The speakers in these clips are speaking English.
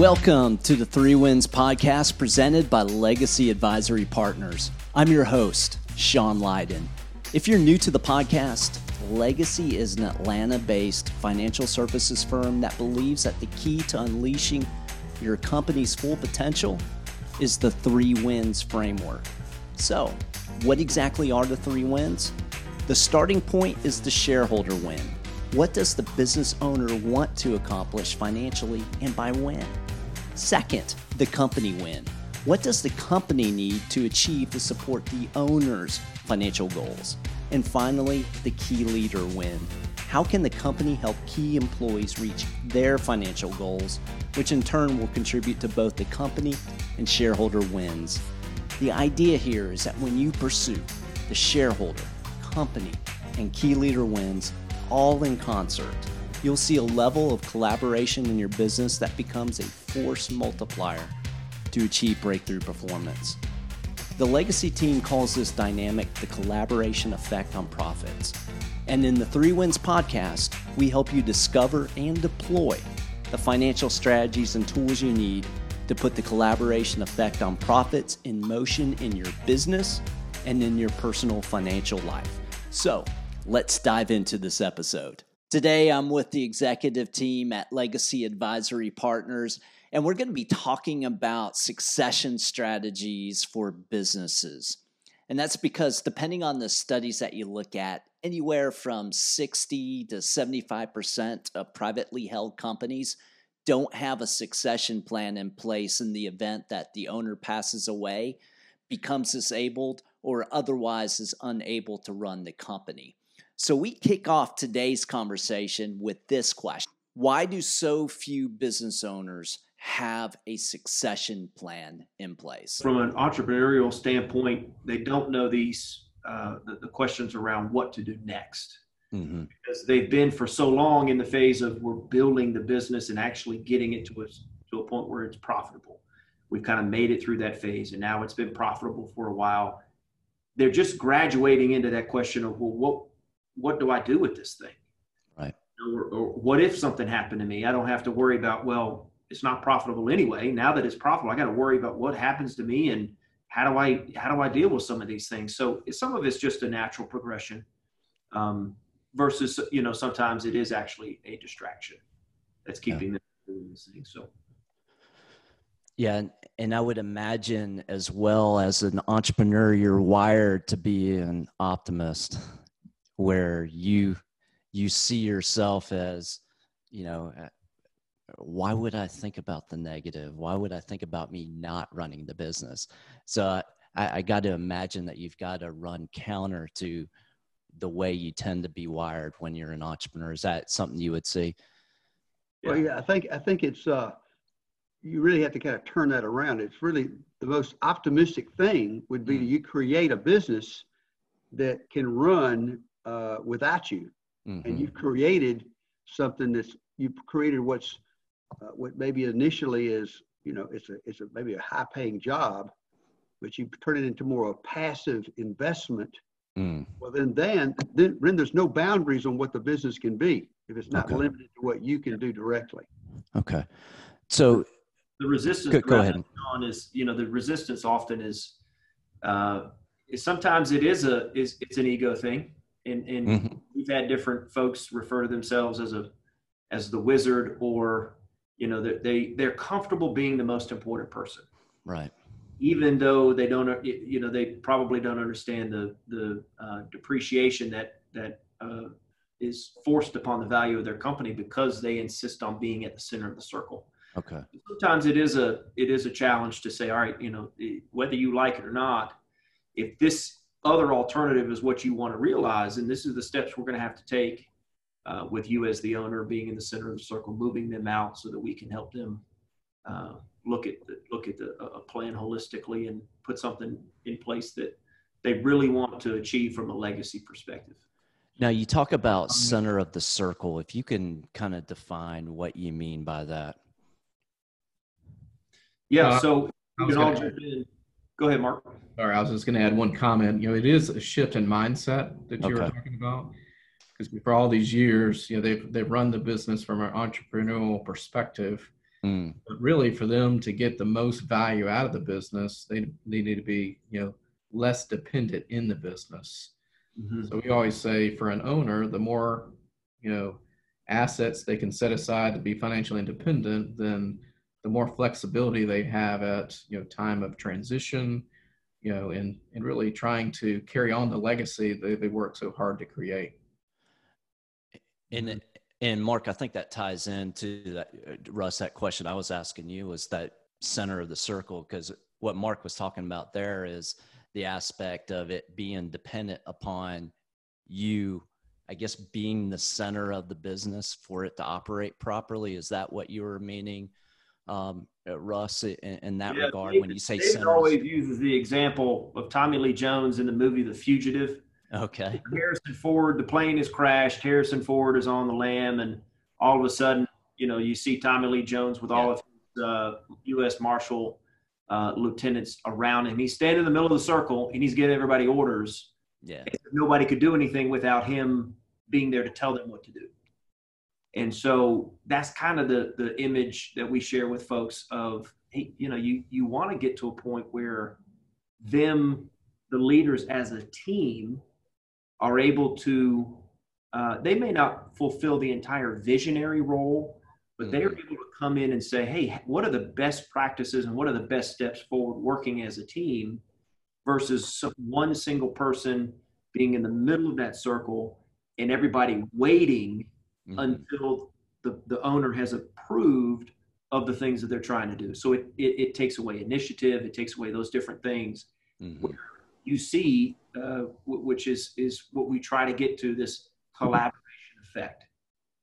Welcome to the Three Wins podcast presented by Legacy Advisory Partners. I'm your host, Sean Lyden. If you're new to the podcast, Legacy is an Atlanta based financial services firm that believes that the key to unleashing your company's full potential is the three wins framework. So, what exactly are the three wins? The starting point is the shareholder win. What does the business owner want to accomplish financially and by when? Second, the company win. What does the company need to achieve to support the owner's financial goals? And finally, the key leader win. How can the company help key employees reach their financial goals, which in turn will contribute to both the company and shareholder wins? The idea here is that when you pursue the shareholder, company, and key leader wins all in concert, you'll see a level of collaboration in your business that becomes a force multiplier to achieve breakthrough performance. The legacy team calls this dynamic the collaboration effect on profits. And in the Three Wins podcast, we help you discover and deploy the financial strategies and tools you need to put the collaboration effect on profits in motion in your business and in your personal financial life. So let's dive into this episode. Today, I'm with the executive team at Legacy Advisory Partners, and we're going to be talking about succession strategies for businesses. And that's because, depending on the studies that you look at, anywhere from 60 to 75% of privately held companies don't have a succession plan in place in the event that the owner passes away, becomes disabled, or otherwise is unable to run the company. So we kick off today's conversation with this question Why do so few business owners have a succession plan in place? From an entrepreneurial standpoint, they don't know these uh, the, the, questions around what to do next. Mm-hmm. Because they've been for so long in the phase of we're building the business and actually getting it to a, to a point where it's profitable. We've kind of made it through that phase and now it's been profitable for a while. They're just graduating into that question of, well, what, what do I do with this thing? Right. Or, or, what if something happened to me? I don't have to worry about, well, it's not profitable anyway. Now that it's profitable, I got to worry about what happens to me and how do I how do I deal with some of these things? So some of it's just a natural progression, um, versus you know sometimes it is actually a distraction that's keeping yeah. them doing these things. So. Yeah, and I would imagine as well as an entrepreneur, you're wired to be an optimist where you you see yourself as you know uh, why would i think about the negative? Why would i think about me not running the business? So i, I got to imagine that you've got to run counter to the way you tend to be wired when you're an entrepreneur. Is that something you would see? Well yeah. i think i think it's uh you really have to kind of turn that around. It's really the most optimistic thing would be mm. you create a business that can run uh, without you, mm-hmm. and you've created something that's you've created what's uh, what maybe initially is you know it's a it's a maybe a high paying job, but you turn it into more of a passive investment. Mm. Well, then, then, then, then there's no boundaries on what the business can be if it's not okay. limited to what you can do directly. Okay, so the resistance go, go ahead. on is you know the resistance often is uh, is sometimes it is a is it's an ego thing and, and mm-hmm. we've had different folks refer to themselves as a as the wizard or you know they, they they're comfortable being the most important person. Right. Even though they don't you know they probably don't understand the the uh, depreciation that that uh, is forced upon the value of their company because they insist on being at the center of the circle. Okay. Sometimes it is a it is a challenge to say all right you know whether you like it or not if this other alternative is what you want to realize. And this is the steps we're going to have to take uh, with you as the owner being in the center of the circle, moving them out so that we can help them uh, look at the, look at the a plan holistically and put something in place that they really want to achieve from a legacy perspective. Now you talk about um, center of the circle. If you can kind of define what you mean by that. Yeah, uh, so you can all jump in. Go ahead, Marc. Sorry, I was just going to add one comment. You know, it is a shift in mindset that you okay. were talking about. Because for all these years, you know, they've they've run the business from an entrepreneurial perspective, Mm. But really, for them to get the most value out of the business, they, they need to be, you know, less dependent in the business. Mm-hmm. So we always say for an owner, the more, you know, assets they can set aside to be financially independent, then the more flexibility they have at, you know, time of transition, you know, and, and really trying to carry on the legacy they, they work so hard to create. And, and Marc, I think that ties into that, Russ, that question I was asking you was that center of the circle, because what Marc was talking about there is the aspect of it being dependent upon you, I guess, being the center of the business for it to operate properly. Is that what you were meaning? Um, Russ, in, in that yeah, regard David, when you say David centers. always uses the example of Tommy Lee Jones in the movie The Fugitive. Okay. Harrison Ford, the plane has crashed. Harrison Ford is on the lam, and all of a sudden, you know, you see Tommy Lee Jones with yeah. all of his uh, U.S. Marshal uh, lieutenants around him. He's standing in the middle of the circle, and he's giving everybody orders. Yeah. Nobody could do anything without him being there to tell them what to do. And so that's kind of the the image that we share with folks of hey, you know, you you want to get to a point where them, the leaders as a team, are able to. Uh, they may not fulfill the entire visionary role, but mm-hmm. they are able to come in and say, "Hey, what are the best practices and what are the best steps forward working as a team?" Versus one single person being in the middle of that circle and everybody waiting mm-hmm. until the, the owner has approved of the things that they're trying to do. So it, it, it takes away initiative, it takes away those different things. Mm-hmm. You see, uh, which is, is what we try to get to this collaboration effect.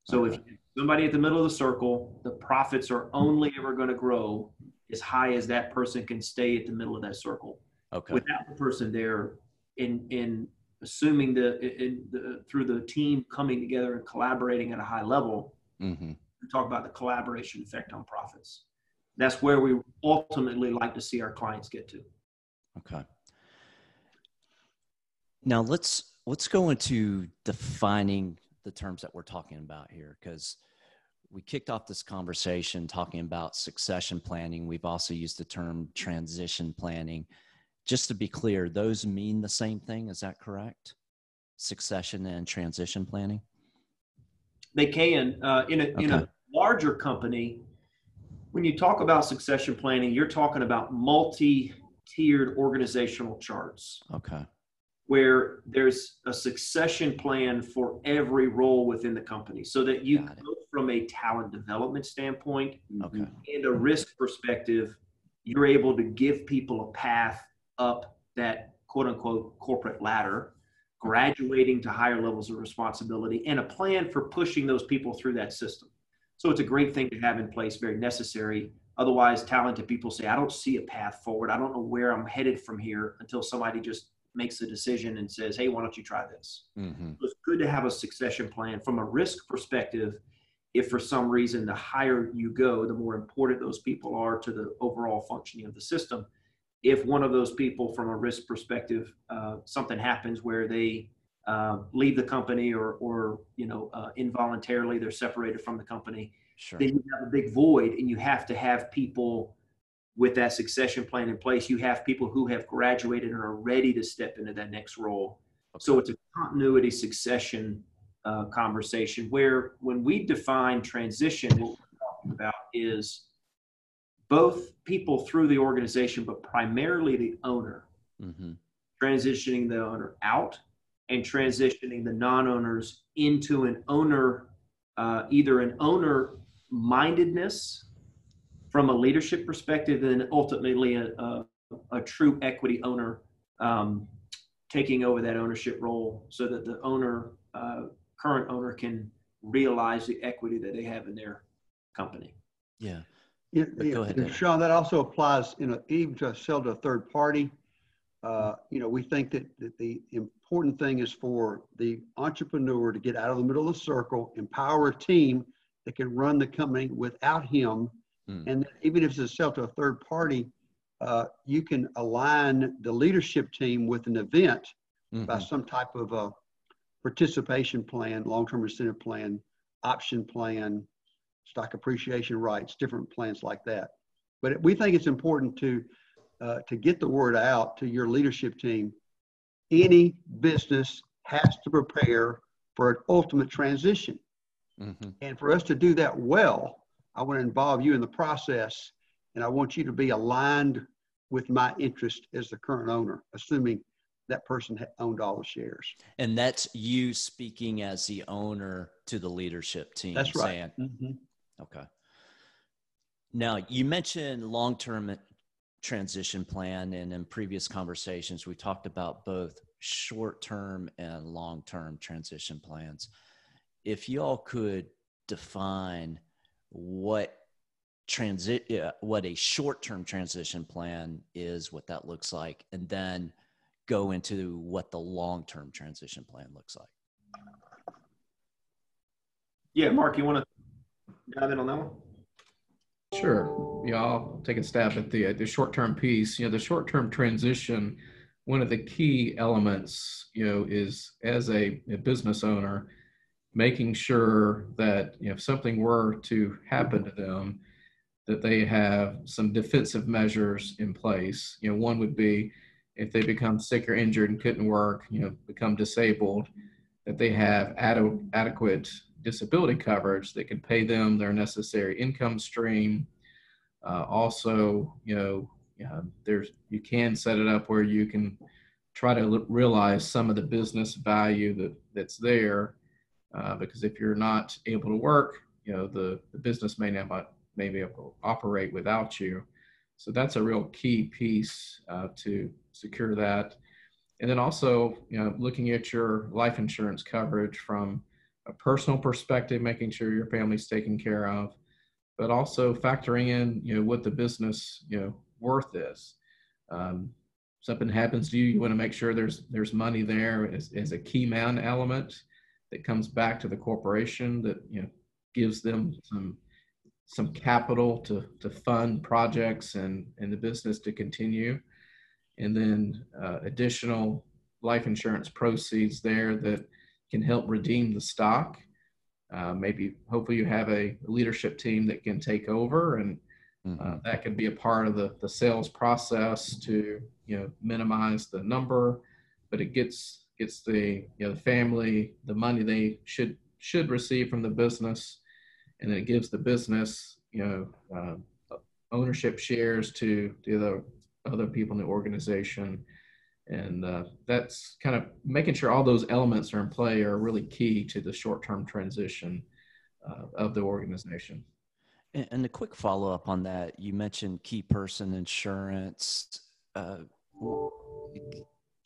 So okay. if somebody at the middle of the circle, the profits are only ever going to grow as high as that person can stay at the middle of that circle. Okay. Without the person there in in assuming the, in, the through the team coming together and collaborating at a high level, mm-hmm. we talk about the collaboration effect on profits. That's where we ultimately like to see our clients get to. Okay. Now let's let's go into defining the terms that we're talking about here because we kicked off this conversation talking about succession planning. We've also used the term transition planning just to be clear, those mean the same thing. Is that correct? Succession and transition planning? They can. Uh, in, a, okay. in a larger company, when you talk about succession planning, you're talking about multi tiered organizational charts. Okay. Where there's a succession plan for every role within the company so that you go from a talent development standpoint okay. and a risk perspective, you're able to give people a path up that quote unquote corporate ladder, graduating to higher levels of responsibility, and a plan for pushing those people through that system. So it's a great thing to have in place, very necessary. Otherwise, talented people say, I don't see a path forward. I don't know where I'm headed from here until somebody just makes a decision and says, Hey, why don't you try this? Mm-hmm. it's good to have a succession plan from a risk perspective. If for some reason the higher you go, the more important those people are to the overall functioning of the system if one of those people from a risk perspective uh, something happens where they uh, leave the company or or you know uh, involuntarily they're separated from the company sure. then you have a big void and you have to have people with that succession plan in place you have people who have graduated and are ready to step into that next role okay. so it's a continuity succession uh, conversation where when we define transition what we're talking about is both people through the organization, but primarily the owner, mm-hmm. transitioning the owner out and transitioning the non-owners into an owner, uh, either an owner mindedness from a leadership perspective, and ultimately a, a, a true equity owner um, taking over that ownership role, so that the owner, uh, current owner, can realize the equity that they have in their company. Yeah. Yeah, go ahead, Sean, that also applies, you know, even to sell to a third party. Uh, you know, we think that, that the important thing is for the entrepreneur to get out of the middle of the circle, empower a team that can run the company without him. Mm. And even if it's a sell to a third party, uh, you can align the leadership team with an event mm-hmm. by some type of a participation plan, long-term incentive plan, option plan, stock appreciation rights, different plans like that. But we think it's important to uh, to get the word out to your leadership team. Any business has to prepare for an ultimate transition. Mm-hmm. And for us to do that well, I want to involve you in the process, and I want you to be aligned with my interest as the current owner, assuming that person owned all the shares. And that's you speaking as the owner to the leadership team. That's right. Saying, mm-hmm. Okay. Now, you mentioned long term transition plan, and in previous conversations, we talked about both short term and long term transition plans. If you all could define what transit what a short term transition plan is what that looks like and then go into what the long term transition plan looks like yeah Marc you want to dive in on that one? Sure. Yeah, I'll take a stab at the the short term piece. You know, the short term transition. One of the key elements, you know, is as a, a business owner, making sure that you know, if something were to happen to them, that they have some defensive measures in place. You know, one would be if they become sick or injured and couldn't work, you know, become disabled, that they have ad- adequate disability coverage that can pay them their necessary income stream. Uh, also, you know, uh, there's you can set it up where you can try to l- realize some of the business value that that's there, uh, because if you're not able to work, you know, the, the business may not may be able to operate without you. So that's a real key piece uh, to secure that. And then also, you know, looking at your life insurance coverage from a personal perspective, making sure your family's taken care of, but also factoring in, you know, what the business, you know, worth is. Um, something happens to you, you want to make sure there's there's money there as, as a key man element that comes back to the corporation that you know gives them some some capital to to fund projects and and the business to continue, and then uh, additional life insurance proceeds there that can help redeem the stock. Uh, maybe hopefully you have a leadership team that can take over and uh, mm-hmm. that could be a part of the, the sales process to you know minimize the number but it gets gets the you know the family the money they should should receive from the business and then it gives the business you know uh, ownership shares to the other other people in the organization and uh, that's kind of making sure all those elements are in play are really key to the short-term transition uh, of the organization. And, and a quick follow-up on that. You mentioned key person insurance. Uh,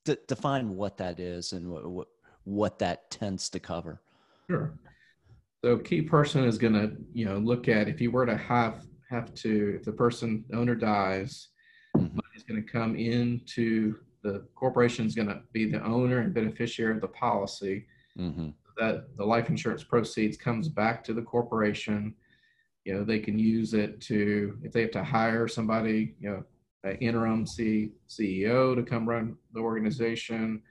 d- define what that is and what, what, what that tends to cover. Sure. So key person is going to you know look at if you were to have have to if the person owner dies mm-hmm. money's going to come into the corporation is going to be the owner and beneficiary of the policy. Mm-hmm. That the life insurance proceeds comes back to the corporation. You know, they can use it to if they have to hire somebody, you know, an interim C, CEO to come run the organization,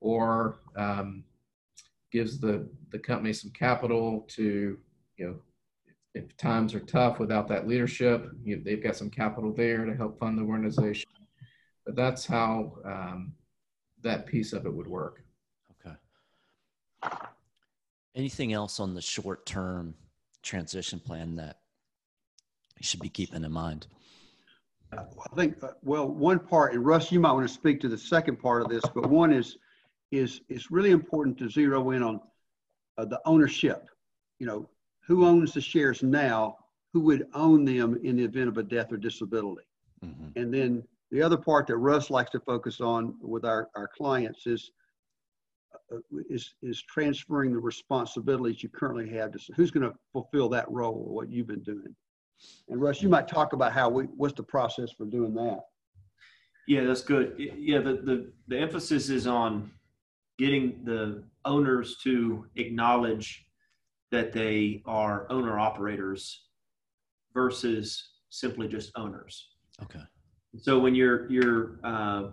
or um, gives the the company some capital to you know if times are tough without that leadership, you, they've got some capital there to help fund the organization. But that's how um, that piece of it would work. Okay. Anything else on the short term transition plan that you should be keeping in mind? I think, uh, well, one part, and Russ, you might want to speak to the second part of this, but one is, is it's really important to zero in on uh, the ownership. You know, who owns the shares now? Who would own them in the event of a death or disability? Mm-hmm. And then the other part that Russ likes to focus on with our, our clients is, uh, is, is transferring the responsibilities you currently have to who's going to fulfill that role or what you've been doing. And Russ, you might talk about how we, what's the process for doing that? Yeah, that's good. Yeah, the, the, the emphasis is on getting the owners to acknowledge that they are owner operators versus simply just owners. Okay. So when you're you're uh,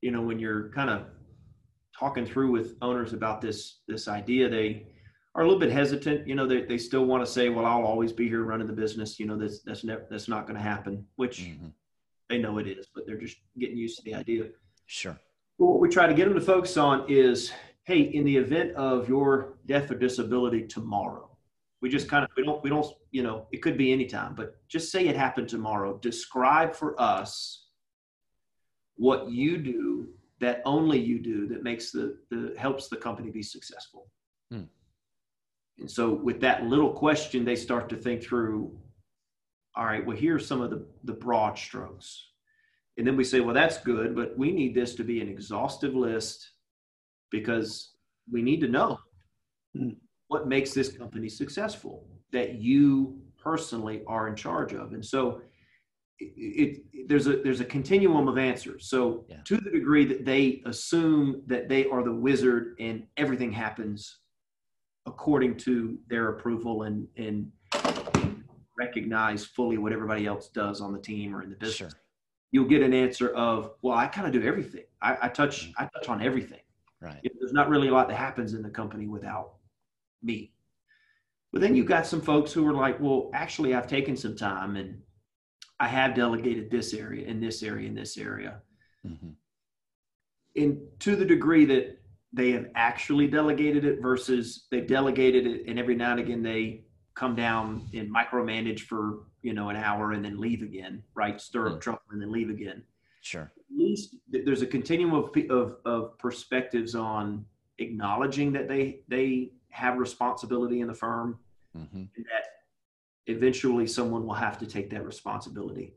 you know when you're kind of talking through with owners about this this idea, they are a little bit hesitant. You know, they, they still want to say, well, I'll always be here running the business. You know, that's, that's never, that's not going to happen, which mm-hmm. they know it is, but they're just getting used to the idea. Sure. Well, what we try to get them to focus on is, hey, in the event of your death or disability tomorrow, we just kind of, we don't, we don't, you know, it could be anytime, but just say it happened tomorrow. Describe for us what you do that only you do that makes the, the helps the company be successful. Hmm. And so with that little question, they start to think through, all right, well, here's some of the, the broad strokes. And then we say, well, that's good, but we need this to be an exhaustive list because we need to know hmm. What makes this company successful that you personally are in charge of. And so it, it, there's a there's a continuum of answers. So yeah. to the degree that they assume that they are the wizard and everything happens according to their approval and and recognize fully what everybody else does on the team or in the business, sure. you'll get an answer of, well, I kind of do everything. I, I touch mm-hmm. I touch on everything. Right. there's not really a lot that happens in the company without me. But then you've got some folks who are like, well, actually, I've taken some time and I have delegated this area and this area and this area. Mm-hmm. And to the degree that they have actually delegated it versus they've delegated it and every now and again they come down and micromanage for you know an hour and then leave again right stir up mm. trouble and then leave again sure at least there's a continuum of, of, of perspectives on acknowledging that they they have responsibility in the firm mm-hmm. and that eventually someone will have to take that responsibility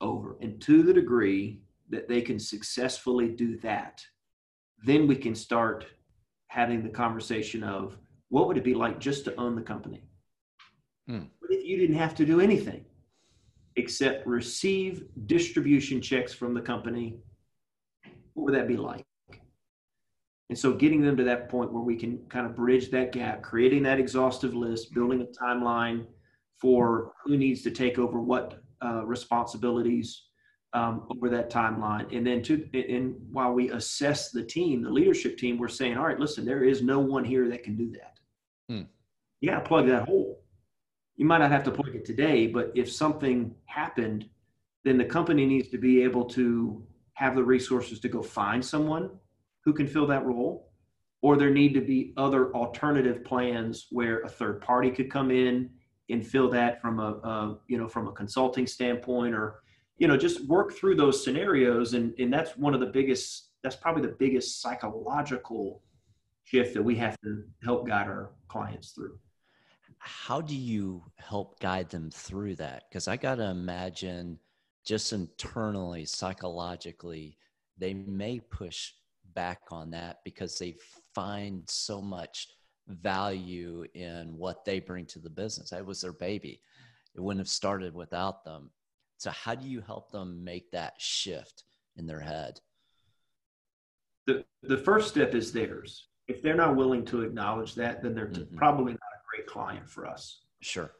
over. And to the degree that they can successfully do that, then we can start having the conversation of what would it be like just to own the company? Hmm. What if you didn't have to do anything except receive distribution checks from the company? What would that be like? And so getting them to that point where we can kind of bridge that gap, creating that exhaustive list, building a timeline, for who needs to take over what uh, responsibilities um, over that timeline. And then to and while we assess the team, the leadership team, we're saying, all right, listen, there is no one here that can do that. Hmm. You got to plug that hole. You might not have to plug it today, but if something happened, then the company needs to be able to have the resources to go find someone who can fill that role or there need to be other alternative plans where a third party could come in and fill that from a, a, you know from a consulting standpoint or you know just work through those scenarios. And and that's one of the biggest that's probably the biggest psychological shift that we have to help guide our clients through. How do you help guide them through that? Because i got to imagine just internally psychologically they may push back on that because they find so much value in what they bring to the business. It was their baby. It wouldn't have started without them. So, how do you help them make that shift in their head? The, the first step is theirs. If they're not willing to acknowledge that, then they're mm-hmm. probably not a great client for us. Sure.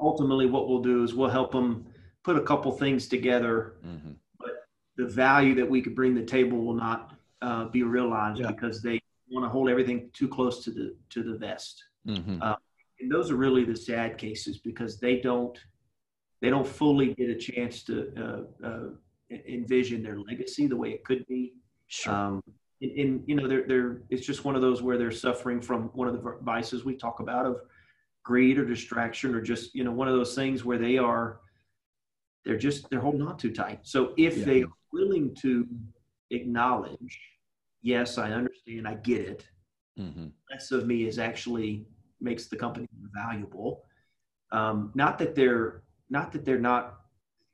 Ultimately, what we'll do is we'll help them put a couple things together, mm-hmm. but the value that we could bring to the table will not uh, be realized yeah. because they want to hold everything too close to the to the vest. Mm-hmm. Uh, and those are really the sad cases because they don't they don't fully get a chance to uh, uh, envision their legacy the way it could be. Sure. Um, and, and, you know, they're, they're, it's just one of those where they're suffering from one of the vices we talk about of greed or distraction or just, you know, one of those things where they are, they're just, they're holding on too tight. So if yeah. they are willing to acknowledge yes, I understand, I get it. Mm-hmm. Less of me is actually makes the company valuable. Um, not that they're not that they're not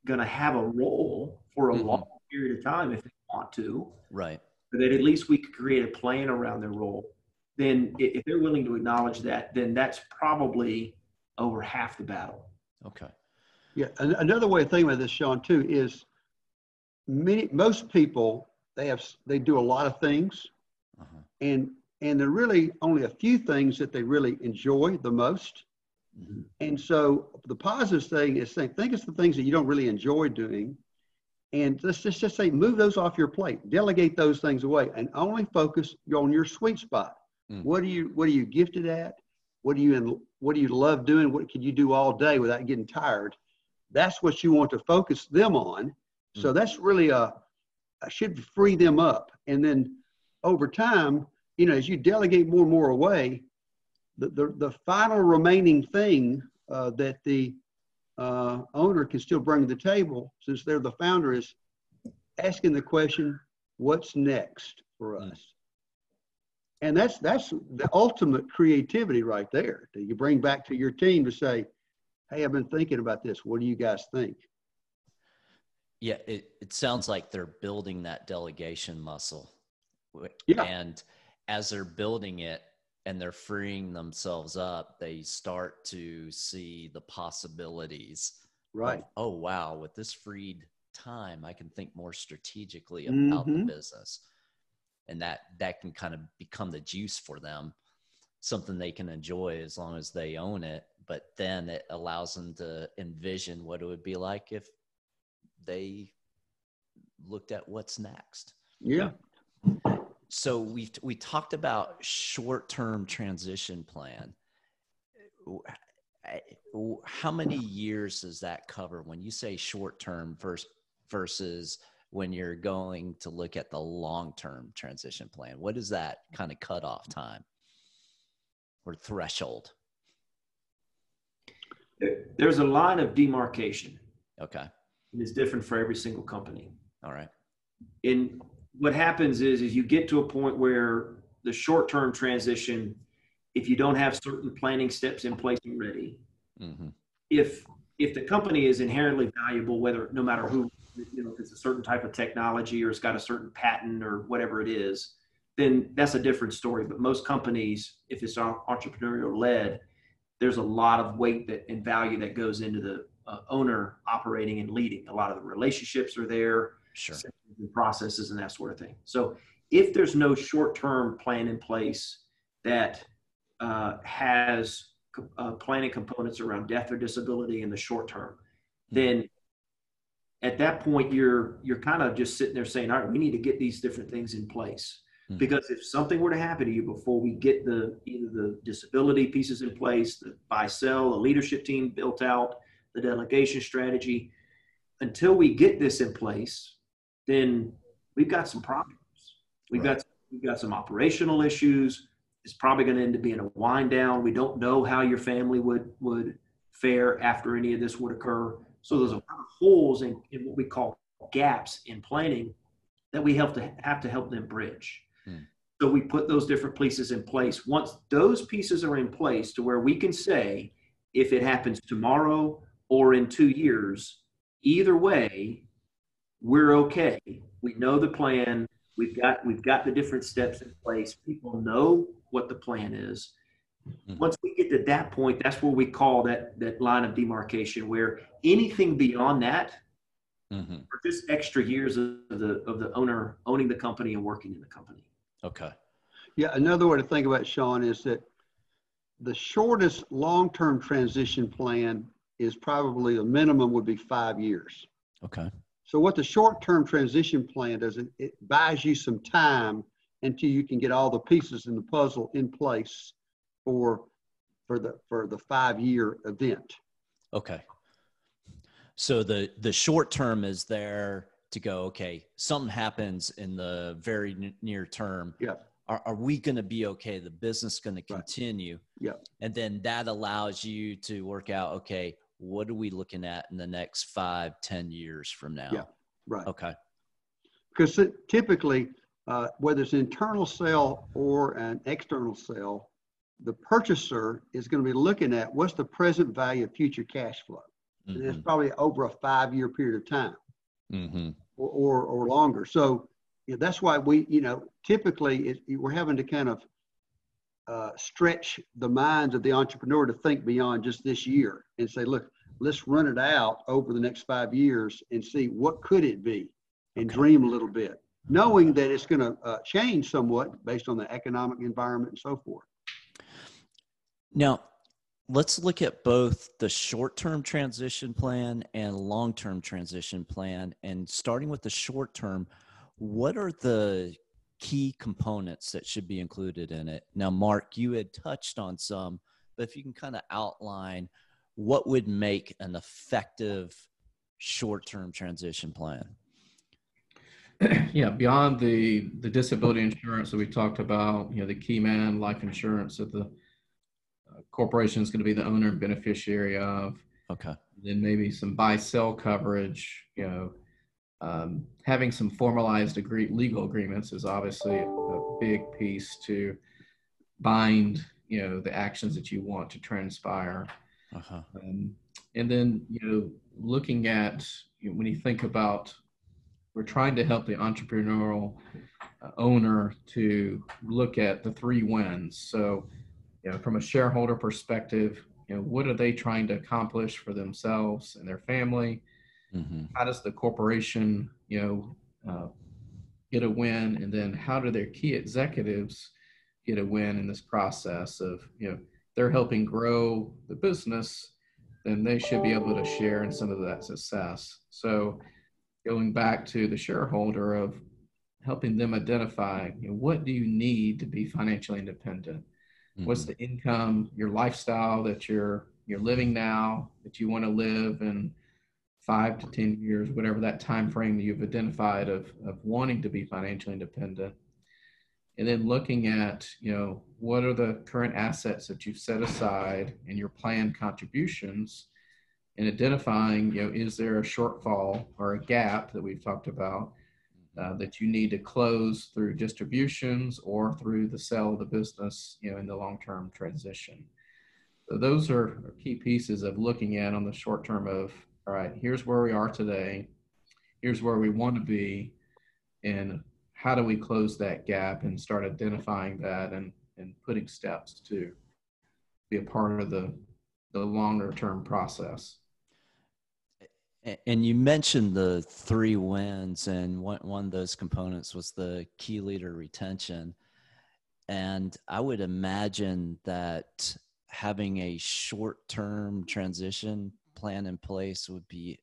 going to have a role for a mm-hmm. long period of time if they want to. Right. But that at least we could create a plan around their role. Then, if they're willing to acknowledge that, then that's probably over half the battle. Okay. Yeah. Another way of thinking about this, Sean, too, is many most people they have they do a lot of things, uh-huh. and and there are really only a few things that they really enjoy the most. Mm-hmm. And so the positive thing is think think it's the things that you don't really enjoy doing, and let's just, just say move those off your plate, delegate those things away, and only focus on your sweet spot. Mm. What are you what are you gifted at? what do you in, what do you love doing? What can you do all day without getting tired? That's what you want to focus them on. So mm. that's really a should free them up. And then over time, you know, as you delegate more and more away, the, the, the final remaining thing uh, that the uh, owner can still bring to the table, since they're the founder, is asking the question, what's next for mm. us? And that's that's the ultimate creativity right there. That you bring back to your team to say, "Hey, I've been thinking about this. What do you guys think?" Yeah, it, it sounds like they're building that delegation muscle. Yeah. And as they're building it and they're freeing themselves up, they start to see the possibilities. Right. Of, oh, wow. With this freed time, I can think more strategically about mm-hmm. the business and that that can kind of become the juice for them something they can enjoy as long as they own it but then it allows them to envision what it would be like if they looked at what's next yeah so we we talked about short-term transition plan how many years does that cover when you say short-term versus versus when you're going to look at the long-term transition plan? What is that kind of cutoff time or threshold? There's a line of demarcation. Okay. It's different for every single company. All right. And what happens is, is you get to a point where the short-term transition, if you don't have certain planning steps in place already, mm-hmm. if if the company is inherently valuable, whether no matter who you know, if it's a certain type of technology or it's got a certain patent or whatever it is, then that's a different story. But most companies, if it's entrepreneurial led, there's a lot of weight that and value that goes into the uh, owner operating and leading. A lot of the relationships are there, sure. and processes and that sort of thing. So if there's no short-term plan in place that uh, has uh, planning components around death or disability in the short term, hmm. then at that point you're you're kind of just sitting there saying all right we need to get these different things in place mm-hmm. because if something were to happen to you before we get the either the disability pieces in place the buy sell the leadership team built out the delegation strategy until we get this in place then we've got some problems we've right. got we've got some operational issues it's probably going to end up being a wind down we don't know how your family would would fare after any of this would occur so there's a lot of holes in, in what we call gaps in planning that we have to have to help them bridge. Hmm. So we put those different pieces in place. Once those pieces are in place to where we can say, if it happens tomorrow or in two years, either way, we're okay. We know the plan. We've got we've got the different steps in place. People know what the plan is. Mm-hmm. Once we get to that point, that's where we call that that line of demarcation. Where anything beyond that, mm-hmm. are just extra years of the of the owner owning the company and working in the company. Okay. Yeah, another way to think about it, Sean is that the shortest long-term transition plan is probably the minimum would be five years. Okay. So what the short-term transition plan does, it, it buys you some time until you can get all the pieces in the puzzle in place for for the for the five year event. Okay. So the the short term is there to go. Okay, something happens in the very n- near term. Yeah. Are, are we going to be okay? The business going to continue. Right. Yeah. And then that allows you to work out. Okay, what are we looking at in the next five, ten years from now? Yeah. Right. Okay. Because typically, uh, whether it's internal sale or an external sale, the purchaser is going to be looking at what's the present value of future cash flow. Mm-hmm. And it's probably over a five year period of time mm-hmm. or, or, or, longer. So you know, that's why we, you know, typically it, we're having to kind of uh, stretch the minds of the entrepreneur to think beyond just this year and say, look, let's run it out over the next five years and see what could it be and okay. dream a little bit knowing that it's going to uh, change somewhat based on the economic environment and so forth now, let's look at both the short term transition plan and long term transition plan. And starting with the short term, what are the key components that should be included in it? Now, Marc, you had touched on some but if you can kind of outline what would make an effective short-term transition plan. yeah, beyond the the disability insurance that we talked about, you know, the key man life insurance that the uh, corporation is going to be the owner and beneficiary of. Okay. Then maybe some buy sell coverage, you know, um, having some formalized agree- legal agreements is obviously a big piece to bind, you know, the actions that you want to transpire. Uh-huh. Um, and then, you know, looking at you know, when you think about we're trying to help the entrepreneurial uh, owner to look at the three wins. So, you know, from a shareholder perspective, you know, what are they trying to accomplish for themselves and their family? Mm-hmm. How does the corporation, you know, uh, get a win? And then how do their key executives get a win in this process of, you know, they're helping grow the business, then they should be able to share in some of that success. So, going back to the shareholder of helping them identify you know, what do you need to be financially independent mm-hmm. what's the income your lifestyle that you're you're living now that you want to live in five to ten years whatever that time frame you've identified of, of wanting to be financially independent and then looking at you know what are the current assets that you've set aside and your planned contributions and identifying, you know, is there a shortfall or a gap that we've talked about uh, that you need to close through distributions or through the sale of the business, you know, in the long-term transition. So those are key pieces of looking at on the short term of, all right, here's where we are today, here's where we want to be, and how do we close that gap and start identifying that and, and putting steps to be a part of the, the longer term process. And you mentioned the three wins, and one, one of those components was the key leader retention. And I would imagine that having a short term transition plan in place would be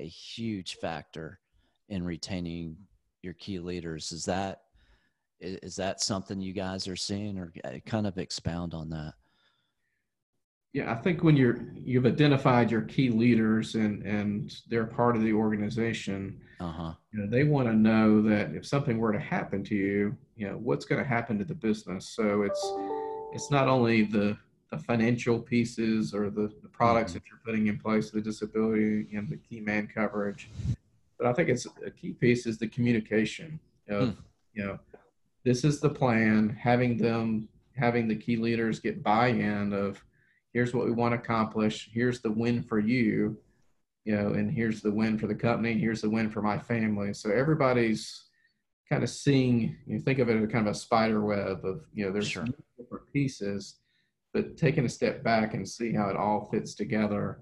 a huge factor in retaining your key leaders. Is that is that something you guys are seeing, or uh, kind of expound on that? Yeah, I think when you're you've identified your key leaders and and they're part of the organization, uh-huh. you know, they want to know that if something were to happen to you, you know, what's going to happen to the business. So it's it's not only the the financial pieces or the, the products mm-hmm. that you're putting in place, the disability and the key man coverage, but I think it's a key piece is the communication of, hmm. you know, this is the plan, having them having the key leaders get buy-in of here's what we want to accomplish here's the win for you you know and here's the win for the company here's the win for my family so everybody's kind of seeing you think of it as kind of a spider web of you know there's sure. different pieces but taking a step back and see how it all fits together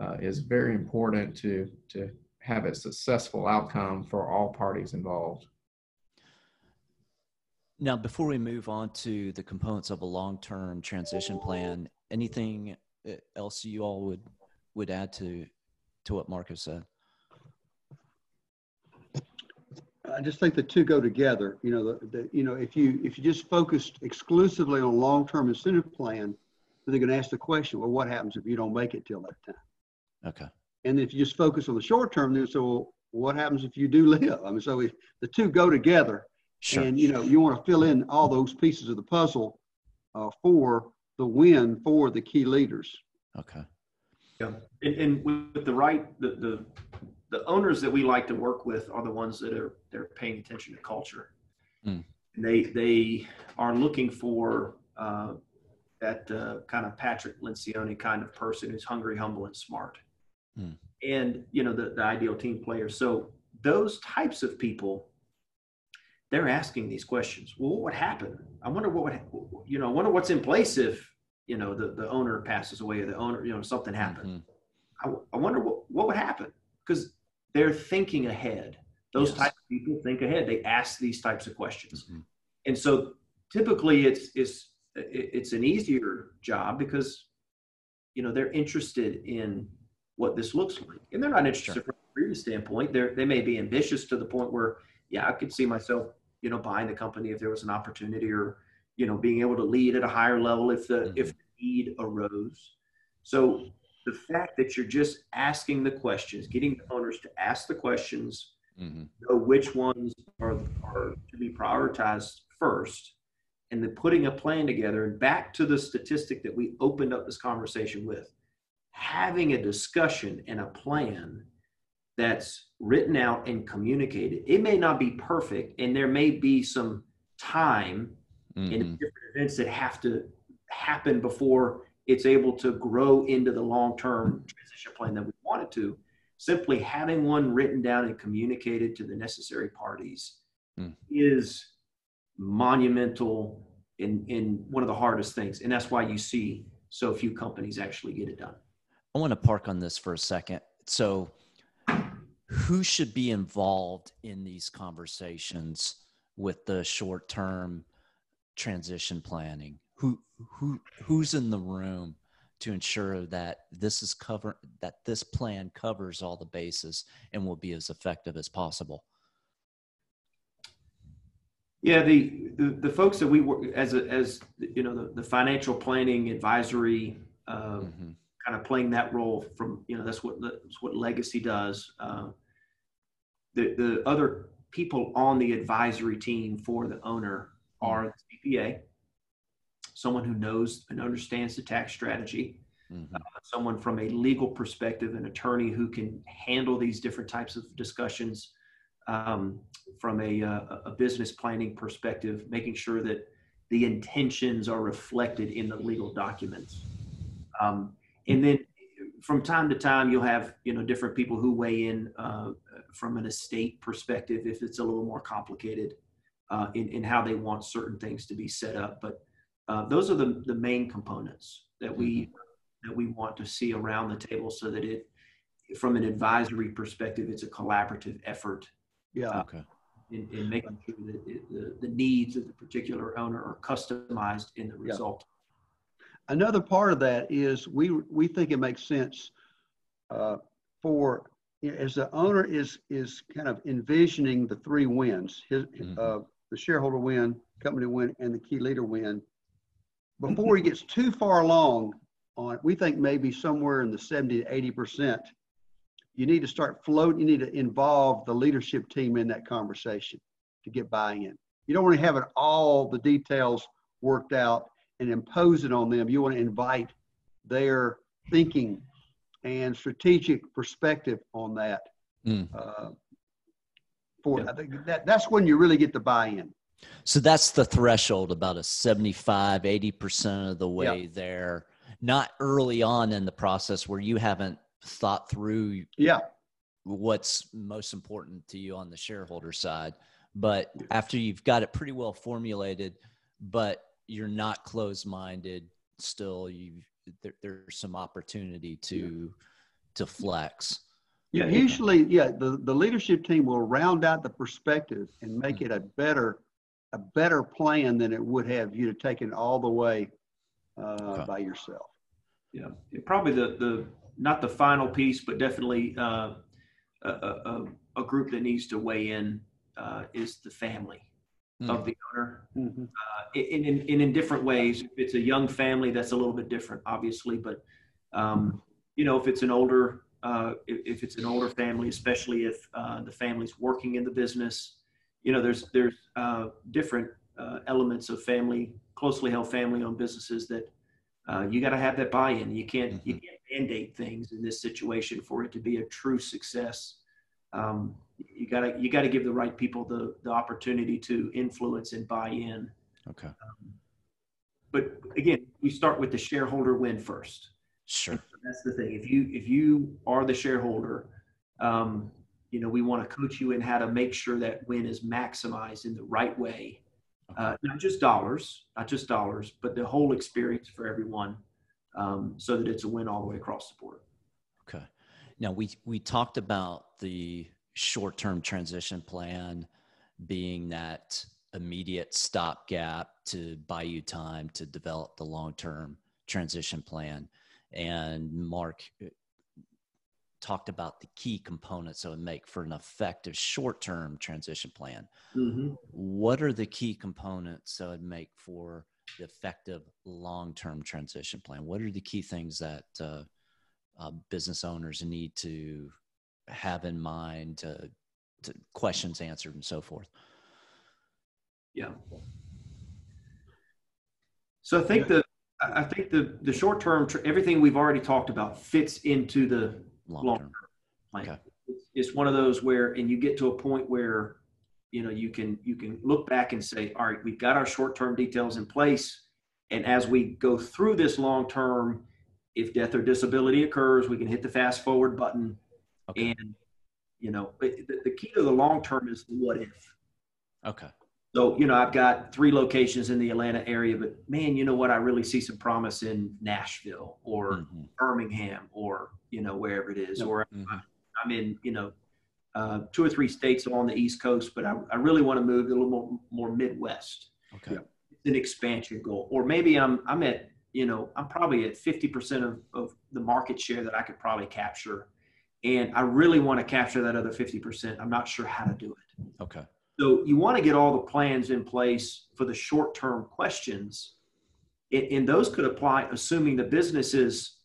uh, is very important to to have a successful outcome for all parties involved now before we move on to the components of a long-term transition plan anything uh, else you all would would add to to what Marcus said? I just think the two go together. You know, the, the you know if you if you just focused exclusively on a long-term incentive plan, they're going to ask the question, well, what happens if you don't make it till that time? Okay. And if you just focus on the short term, then so well, what happens if you do live? I mean, so if the two go together, sure. and you know you want to fill in all those pieces of the puzzle uh, for the win for the key leaders. Okay. Yeah, and, and with the right, the, the the owners that we like to work with are the ones that are they're paying attention to culture. Mm. And they they are looking for uh, that uh, kind of Patrick Lencioni kind of person who's hungry, humble, and smart. Mm. And you know the the ideal team player. So those types of people they're asking these questions. Well, what would happen? I wonder what would, you know, I wonder what's in place if, you know, the, the owner passes away or the owner, you know, something happened. Mm-hmm. I, I wonder what, what would happen because they're thinking ahead. Those yes. types of people think ahead. They ask these types of questions. Mm-hmm. And so typically it's, it's, it's an easier job because, you know, they're interested in what this looks like and they're not interested sure. from a previous standpoint. They're, they may be ambitious to the point where, yeah, I could see myself you know buying the company if there was an opportunity or you know being able to lead at a higher level if the mm-hmm. if need arose. So the fact that you're just asking the questions, getting the owners to ask the questions, mm-hmm. know which ones are, are to be prioritized first, and then putting a plan together. And back to the statistic that we opened up this conversation with having a discussion and a plan that's written out and communicated. It may not be perfect, and there may be some time mm-hmm. in different events that have to happen before it's able to grow into the long-term transition plan that we want it to. Simply having one written down and communicated to the necessary parties mm. is monumental in, in one of the hardest things. And that's why you see so few companies actually get it done. I want to park on this for a second. So, who should be involved in these conversations with the short term transition planning? Who who who's in the room to ensure that this is cover that this plan covers all the bases and will be as effective as possible? Yeah, the the, the folks that we work as a, as you know the, the financial planning advisory uh, mm-hmm. kind of playing that role from you know that's what that's what legacy does. Uh, the the other people on the advisory team for the owner are the CPA, someone who knows and understands the tax strategy, mm-hmm. uh, someone from a legal perspective, an attorney who can handle these different types of discussions um, from a, uh, a business planning perspective, making sure that the intentions are reflected in the legal documents. Um, and then from time to time, you'll have you know different people who weigh in uh, from an estate perspective if it's a little more complicated uh, in, in how they want certain things to be set up. But uh, those are the, the main components that we mm-hmm. that we want to see around the table so that it from an advisory perspective it's a collaborative effort yeah uh, okay in, in, making sure that it, the, the needs of the particular owner are customized in the result yeah. another part of that is we we think it makes sense uh, for as the owner is is kind of envisioning the three wins his mm-hmm. uh, the shareholder win company win and the key leader win before he gets too far along on we think maybe somewhere in the 70 to 80 percent you need to start floating you need to involve the leadership team in that conversation to get buy-in you don't want to have it all the details worked out and impose it on them you want to invite their thinking and strategic perspective on that. Mm. Uh, for yeah. I think that that's when you really get the buy-in. So that's the threshold, about a 75, 80% of the way yeah. there. Not early on in the process where you haven't thought through yeah. what's most important to you on the shareholder side. But after you've got it pretty well formulated, but you're not closed minded, still you there, there's some opportunity to yeah. to flex. Yeah, usually, yeah, the, the leadership team will round out the perspective and make mm-hmm. it a better a better plan than it would have you to take it all the way uh, okay. by yourself. Yeah, probably the the not the final piece, but definitely uh, a, a, a, group that needs to weigh in uh, is the family mm. of the owner. Mm-hmm. Uh, in, in, in, in, different ways. If it's a young family, that's a little bit different, obviously. But, um, you know, if it's an older, uh, if, if, it's an older family, especially if uh, the family's working in the business, you know, there's, there's uh, different uh, elements of family, closely held family owned businesses that uh, you got to have that buy-in. You can't, mm-hmm. you can't mandate things in this situation for it to be a true success. Um, you gotta you gotta give the right people the the opportunity to influence and buy in. Okay. Um, but again, we start with the shareholder win first. Sure. that's the thing. If you if you are the shareholder, um, you know we want to coach you in how to make sure that win is maximized in the right way. Uh, not just dollars, not just dollars, but the whole experience for everyone, um, so that it's a win all the way across the board. Okay. Now we we talked about the short-term transition plan being that immediate stopgap to buy you time to develop the long-term transition plan. And Marc talked about the key components that would make for an effective short-term transition plan. Mm-hmm. What are the key components that would make for the effective long-term transition plan? What are the key things that uh, uh, business owners need to have in mind to, to questions answered and so forth? Yeah. So I think the I think the the short term everything we've already talked about fits into the long term plan. Okay. It's, it's one of those where and you get to a point where you know you can you can look back and say all right we've got our short term details in place and as we go through this long term if death or disability occurs we can hit the fast forward button okay. and you know the, the key to the long term is what if okay so you know i've got three locations in the atlanta area but man you know what i really see some promise in nashville or mm-hmm. birmingham or you know wherever it is, or mm-hmm. i'm in you know uh, two or three states along the East Coast, but I, I really want to move a little more, more Midwest. Okay. It's an expansion goal. Or maybe I'm, I'm at, you know, I'm probably at 50% of, of the market share that I could probably capture. And I really want to capture that other 50%. I'm not sure how to do it. Okay. So you want to get all the plans in place for the short term questions. And, and those could apply assuming the business is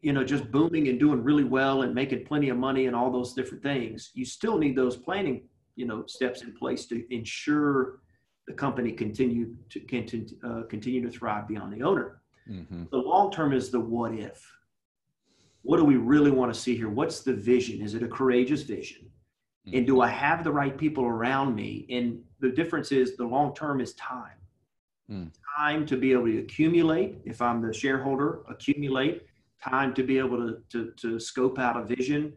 you know just booming and doing really well and making plenty of money and all those different things you still need those planning you know steps in place to ensure the company continue to continue, uh, continue to thrive beyond the owner mm-hmm. the long term is the what if what do we really want to see here what's the vision is it a courageous vision mm-hmm. and do mm-hmm. i have the right people around me and the difference is the long term is time mm. time to be able to accumulate if i'm the shareholder accumulate time to be able to, to, to scope out a vision,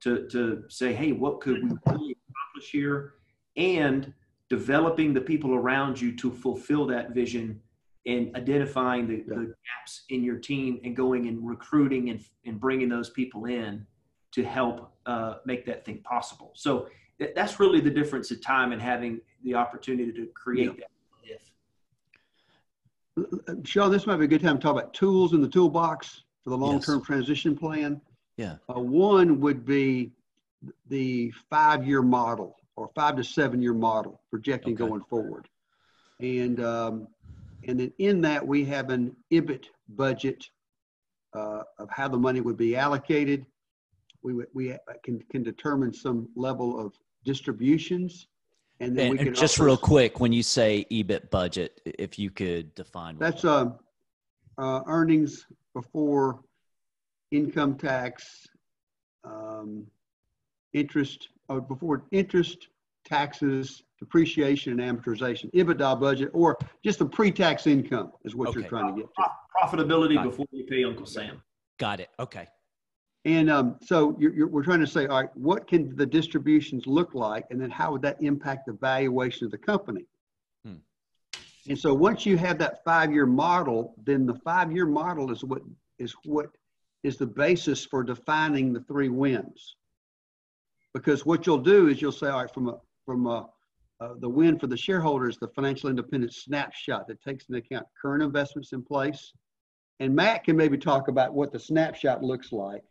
to, to say, hey, what could we really accomplish here? And developing the people around you to fulfill that vision and identifying the, yeah. the gaps in your team and going and recruiting and, and bringing those people in to help uh, make that thing possible. So that's really the difference of time and having the opportunity to create yeah. that. If. Sean, this might be a good time to talk about tools in the toolbox for the long-term yes. transition plan. Yeah. Uh, one would be the five-year model or five to seven-year model projecting okay. going forward, and um, and then in that we have an EBIT budget uh, of how the money would be allocated. We we can can determine some level of distributions. And, then and, we can just real quick, when you say EBIT budget, if you could define that's uh, uh, earnings before income tax, um, interest, or before interest, taxes, depreciation, and amortization, EBITDA budget, or just the pre-tax income is what okay. you're trying to get to. Profitability Got before it. you pay Uncle Sam. Got it. Okay. And um, so you're, you're, we're trying to say, all right, what can the distributions look like, and then how would that impact the valuation of the company? And so once you have that five-year model, then the five-year model is what is what is the basis for defining the three wins. Because what you'll do is you'll say, all right, from a from a uh, the win for the shareholders, the financial independence snapshot that takes into account current investments in place. And Matt can maybe talk about what the snapshot looks like.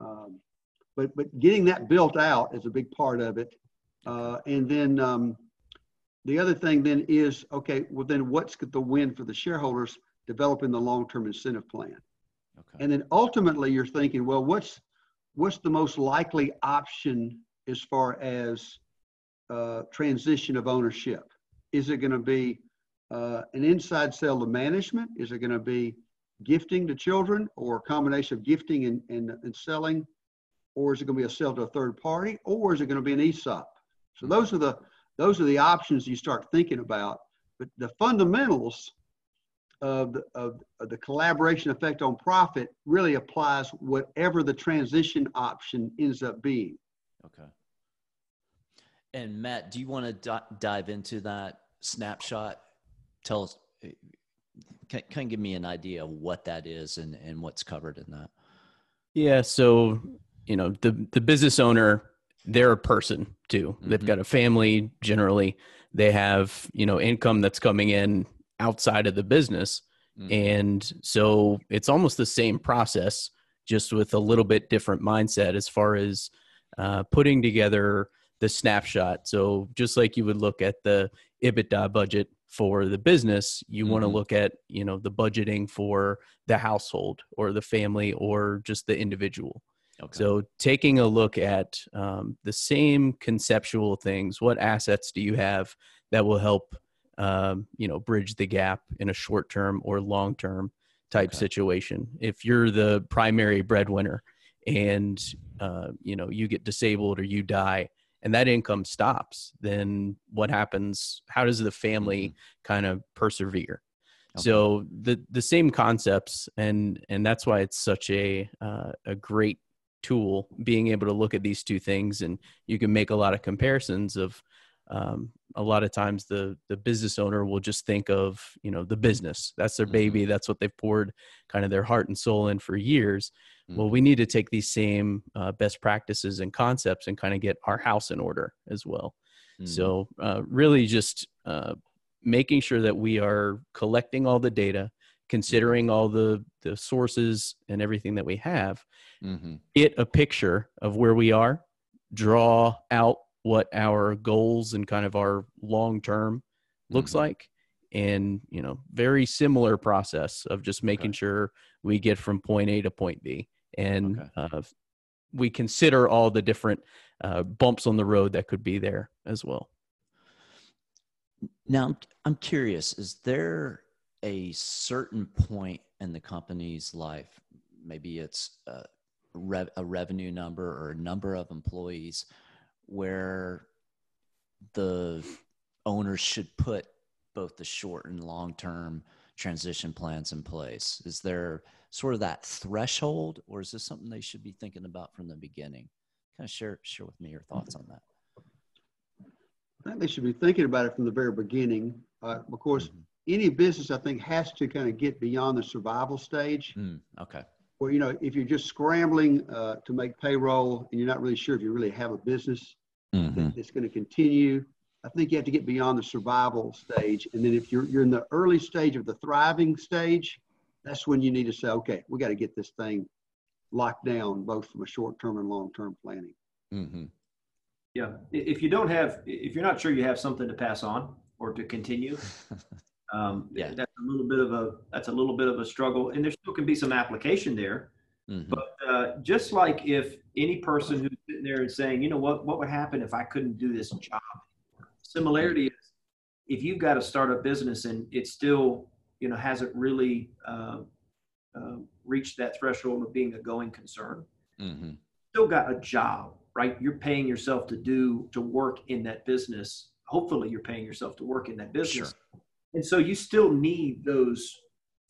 Um, but but getting that built out is a big part of it. Uh, and then um, the other thing then is, okay, well then what's the win for the shareholders developing the long-term incentive plan? Okay. And then ultimately you're thinking, well, what's what's the most likely option as far as uh, transition of ownership? Is it going to be uh, an inside sale to management? Is it going to be gifting to children or a combination of gifting and, and, and selling? Or is it going to be a sale to a third party? Or is it going to be an ESOP? So those are the those are the options you start thinking about. But the fundamentals of the, of, of the collaboration effect on profit really applies whatever the transition option ends up being. Okay. And Matt, do you want to d- dive into that snapshot? Tell us, eh, can, can give me an idea of what that is and, and what's covered in that? Yeah. So, you know, the, the business owner they're a person too. Mm-hmm. They've got a family generally. They have, you know, income that's coming in outside of the business. Mm-hmm. And so it's almost the same process, just with a little bit different mindset as far as uh, putting together the snapshot. So just like you would look at the EBITDA budget for the business you mm-hmm. want to look at you know the budgeting for the household or the family or just the individual okay. so taking a look at um, the same conceptual things what assets do you have that will help um, you know bridge the gap in a short term or long term type okay. situation if you're the primary breadwinner and uh, you know you get disabled or you die and that income stops then what happens how does the family mm-hmm. kind of persevere okay. so the the same concepts and and that's why it's such a uh, a great tool being able to look at these two things and you can make a lot of comparisons of um, a lot of times the the business owner will just think of you know the business that's their baby mm-hmm. that's what they've poured kind of their heart and soul in for years mm-hmm. well we need to take these same uh, best practices and concepts and kind of get our house in order as well mm-hmm. so uh, really just uh, making sure that we are collecting all the data considering all the the sources and everything that we have mm-hmm. get a picture of where we are draw out what our goals and kind of our long term looks mm-hmm. like and you know very similar process of just making okay. sure we get from point a to point b and okay. uh, we consider all the different uh, bumps on the road that could be there as well now i'm curious is there a certain point in the company's life maybe it's a, rev- a revenue number or a number of employees where the owners should put both the short and long term transition plans in place? Is there sort of that threshold, or is this something they should be thinking about from the beginning? Kind of share share with me your thoughts on that. I think they should be thinking about it from the very beginning. Uh, of course, mm-hmm. Any business I think has to kind of get beyond the survival stage. Mm, okay where you know if you're just scrambling uh, to make payroll and you're not really sure if you really have a business mm-hmm. that's going to continue i think you have to get beyond the survival stage and then if you're, you're in the early stage of the thriving stage that's when you need to say okay we got to get this thing locked down both from a short-term and long-term planning mm-hmm. yeah if you don't have if you're not sure you have something to pass on or to continue Um, yeah. That's a little bit of a that's a little bit of a struggle, and there still can be some application there. Mm-hmm. But uh, just like if any person who's sitting there and saying, you know what, what would happen if I couldn't do this job? Similarity is if you've got to start a business and it still, you know, hasn't really uh, uh, reached that threshold of being a going concern, mm-hmm. still got a job, right? You're paying yourself to do to work in that business. Hopefully, you're paying yourself to work in that business. Sure. And so you still need those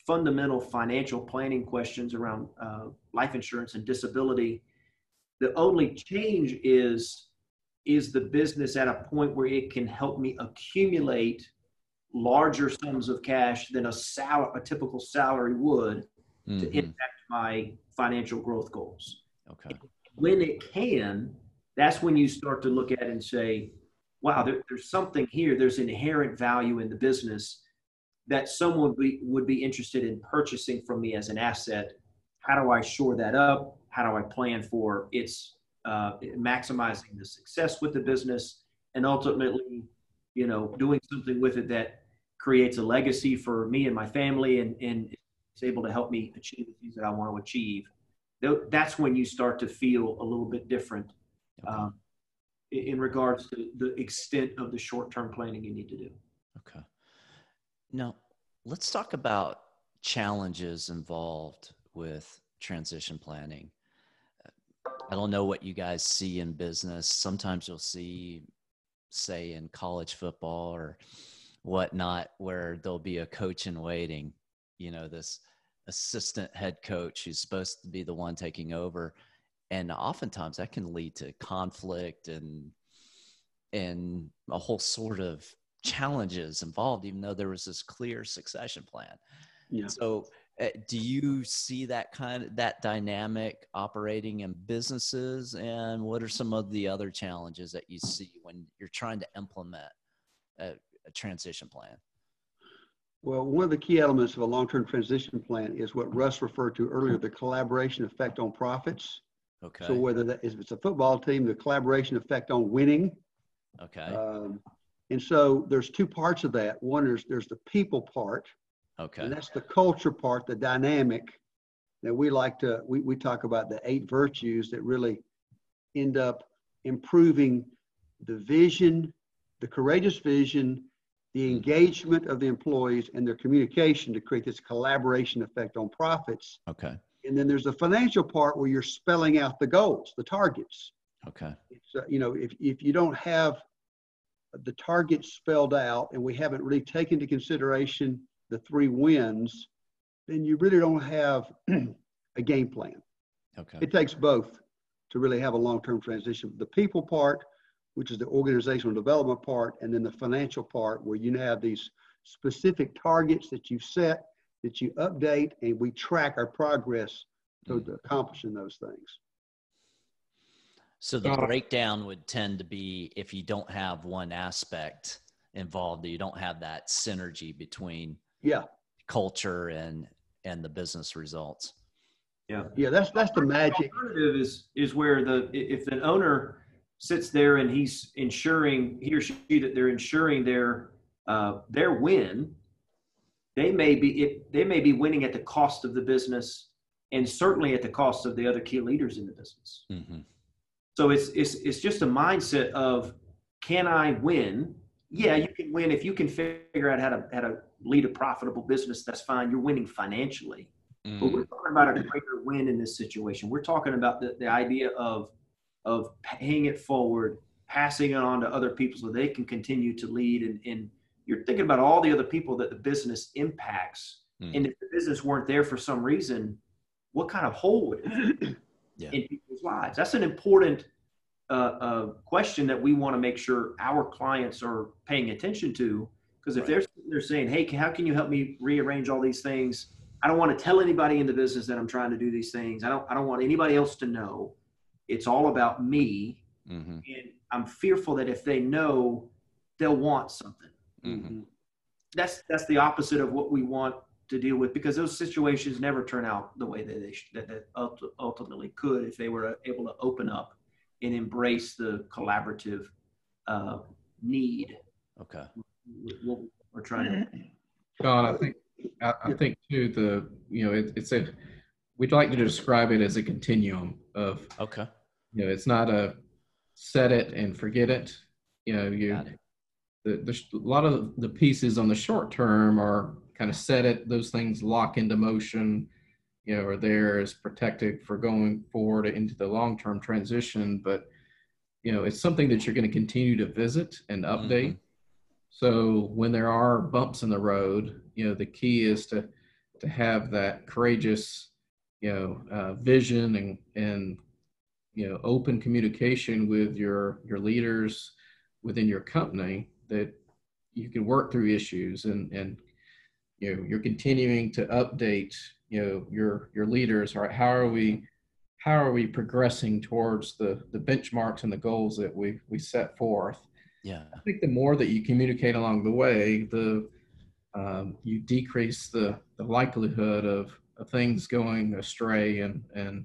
fundamental financial planning questions around uh, life insurance and disability. The only change is is the business at a point where it can help me accumulate larger sums of cash than a sal- a typical salary would mm-hmm. to impact my financial growth goals. Okay. When it can, that's when you start to look at it and say, wow, there, there's something here. There's inherent value in the business that someone would be, would be interested in purchasing from me as an asset. How do I shore that up? How do I plan for its uh, maximizing the success with the business and ultimately, you know, doing something with it that creates a legacy for me and my family and, and is able to help me achieve the things that I want to achieve. That's when you start to feel a little bit different. Um, in regards to the extent of the short-term planning you need to do. Okay. Now, let's talk about challenges involved with transition planning. I don't know what you guys see in business. Sometimes you'll see, say, in college football or whatnot, where there'll be a coach in waiting, you know, this assistant head coach who's supposed to be the one taking over and oftentimes that can lead to conflict and and a whole sort of challenges involved even though there was this clear succession plan yeah. so uh, do you see that kind of that dynamic operating in businesses and what are some of the other challenges that you see when you're trying to implement a, a transition plan well, one of the key elements of a long-term transition plan is what Russ referred to earlier, the collaboration effect on profits. Okay. So whether that is, if it's a football team, the collaboration effect on winning. Okay. Um, And so there's two parts of that. One is there's the people part, Okay. and that's the culture part, the dynamic that we like to, we, we talk about the eight virtues that really end up improving the vision, the courageous vision, the engagement of the employees and their communication to create this collaboration effect on profits. Okay. And then there's the financial part where you're spelling out the goals, the targets. Okay. It's, uh, you know, if, if you don't have the targets spelled out and we haven't really taken into consideration the three wins, then you really don't have a game plan. Okay. It takes both to really have a long-term transition. The people part, which is the organizational development part, and then the financial part where you have these specific targets that you've set, that you update, and we track our progress toward accomplishing those things. So the Uh, breakdown would tend to be if you don't have one aspect involved, you don't have that synergy between Yeah, culture and and the business results. Yeah. yeah, that's that's the magic. The alternative is is where the if an owner sits there and he's ensuring he or she that they're ensuring their uh, their win, they may be it, they may be winning at the cost of the business and certainly at the cost of the other key leaders in the business. Mm-hmm. So it's it's it's just a mindset of can I win? Yeah, you can win if you can figure out how to how to lead a profitable business. That's fine. You're winning financially. But we're talking about a greater win in this situation. We're talking about the, the idea of of paying it forward, passing it on to other people so they can continue to lead. And, and you're thinking about all the other people that the business impacts. Mm. And if the business weren't there for some reason, what kind of hole would it Yeah. in people's lives? That's an important uh, uh, question that we want to make sure our clients are paying attention to. Because if Right. they're they're saying, "Hey, how can you help me rearrange all these things?" I don't want to tell anybody in the business that I'm trying to do these things. I don't I don't want anybody else to know. It's all about me. Mm-hmm. And I'm fearful that if they know, they'll want something. Mm-hmm. That's that's the opposite of what we want to deal with because those situations never turn out the way that they sh- that, that ult- ultimately could if they were able to open up and embrace the collaborative uh, need. Okay. What we're trying to. Sean, I think I, I think too the you know it, it's a we'd like to describe it as a continuum of Okay. you know it's not a set it and forget it. You know you Got it. The, the a lot of the pieces on the short term are kind of set it those things lock into motion you know are there as protective for going forward into the long term transition but you know it's something that you're going to continue to visit and update. So when there are bumps in the road you know the key is to to have that courageous you know uh, vision and and you know open communication with your your leaders within your company that you can work through issues and and you know you're continuing to update you know your your leaders right? How are we how are we progressing towards the the benchmarks and the goals that we we set forth? Yeah. i think the more that you communicate along the way the um, you decrease the the likelihood of, of things going astray and and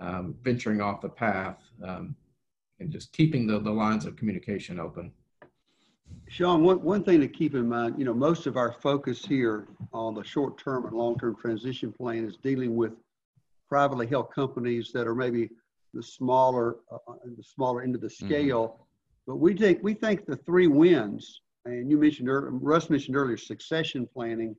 um, venturing off the path um, and just keeping the, the lines of communication open Sean, one, one thing to keep in mind, you know, most of our focus here on the short-term and long-term transition plan is dealing with privately held companies that are maybe the smaller, uh, uh, the smaller end of the scale. But we think, we think the three wins, and you mentioned, Russ mentioned earlier, succession planning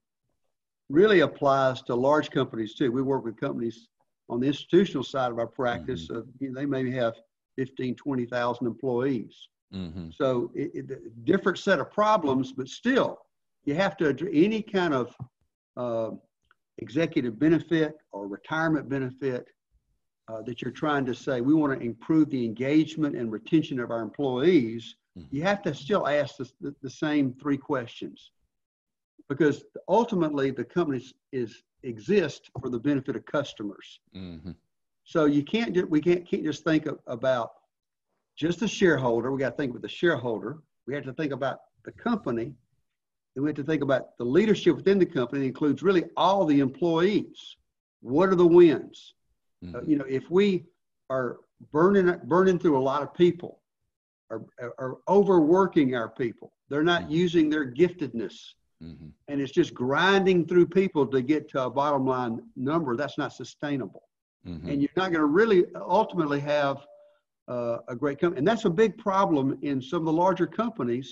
really applies to large companies too. We work with companies on the institutional side of our practice. of you know, they maybe have 15, 20,000 employees. Mm-hmm. So it, it, different set of problems, but still, you have to address any kind of uh, executive benefit or retirement benefit uh, that you're trying to say. We want to improve the engagement and retention of our employees. Mhm. You have to still ask the, the, the same three questions, because ultimately the company is- is exist for the benefit of customers. Mm-hmm. So you can't we can't can't just think of, about just the shareholder. We got to think with the shareholder. We have to think about the company. And we have to think about the leadership within the company. It includes really all the employees. What are the wins? Uh, Mhm. you know, if we are burning burning through a lot of people, or, or overworking our people, They're not mm-hmm. using their giftedness. Mm-hmm. And it's just grinding through people to get to a bottom line number. That's not sustainable. Mm-hmm. And you're not going to really ultimately have uh, a great company. And that's a big problem in some of the larger companies.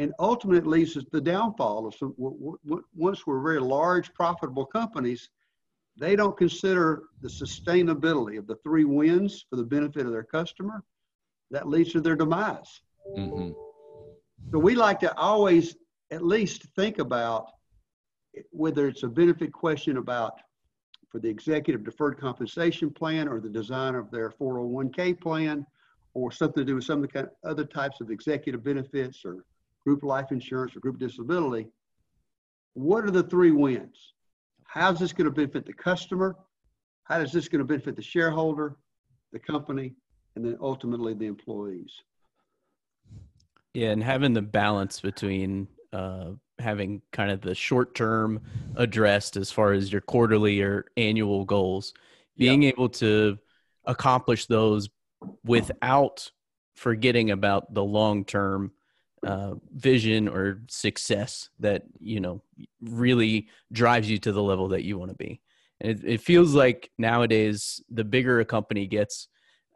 And ultimately leads to the downfall of some, w- w- once we're very large, profitable companies, they don't consider the sustainability of the three wins for the benefit of their customer. That leads to their demise. Mm-hmm. So we like to always at least think about whether it's a benefit question about for the executive deferred compensation plan or the design of their 401k plan or something to do with some of the kind of other types of executive benefits or group life insurance or group disability. What are the three wins? How's this going to benefit the customer? How is this going to benefit the shareholder, the company, and then ultimately the employees? Yeah, and having the balance between uh, having kind of the short term addressed as far as your quarterly or annual goals, being yep. able to accomplish those without forgetting about the long term uh, vision or success that you know really drives you to the level that you want to be. And it, it, feels like nowadays the bigger a company gets,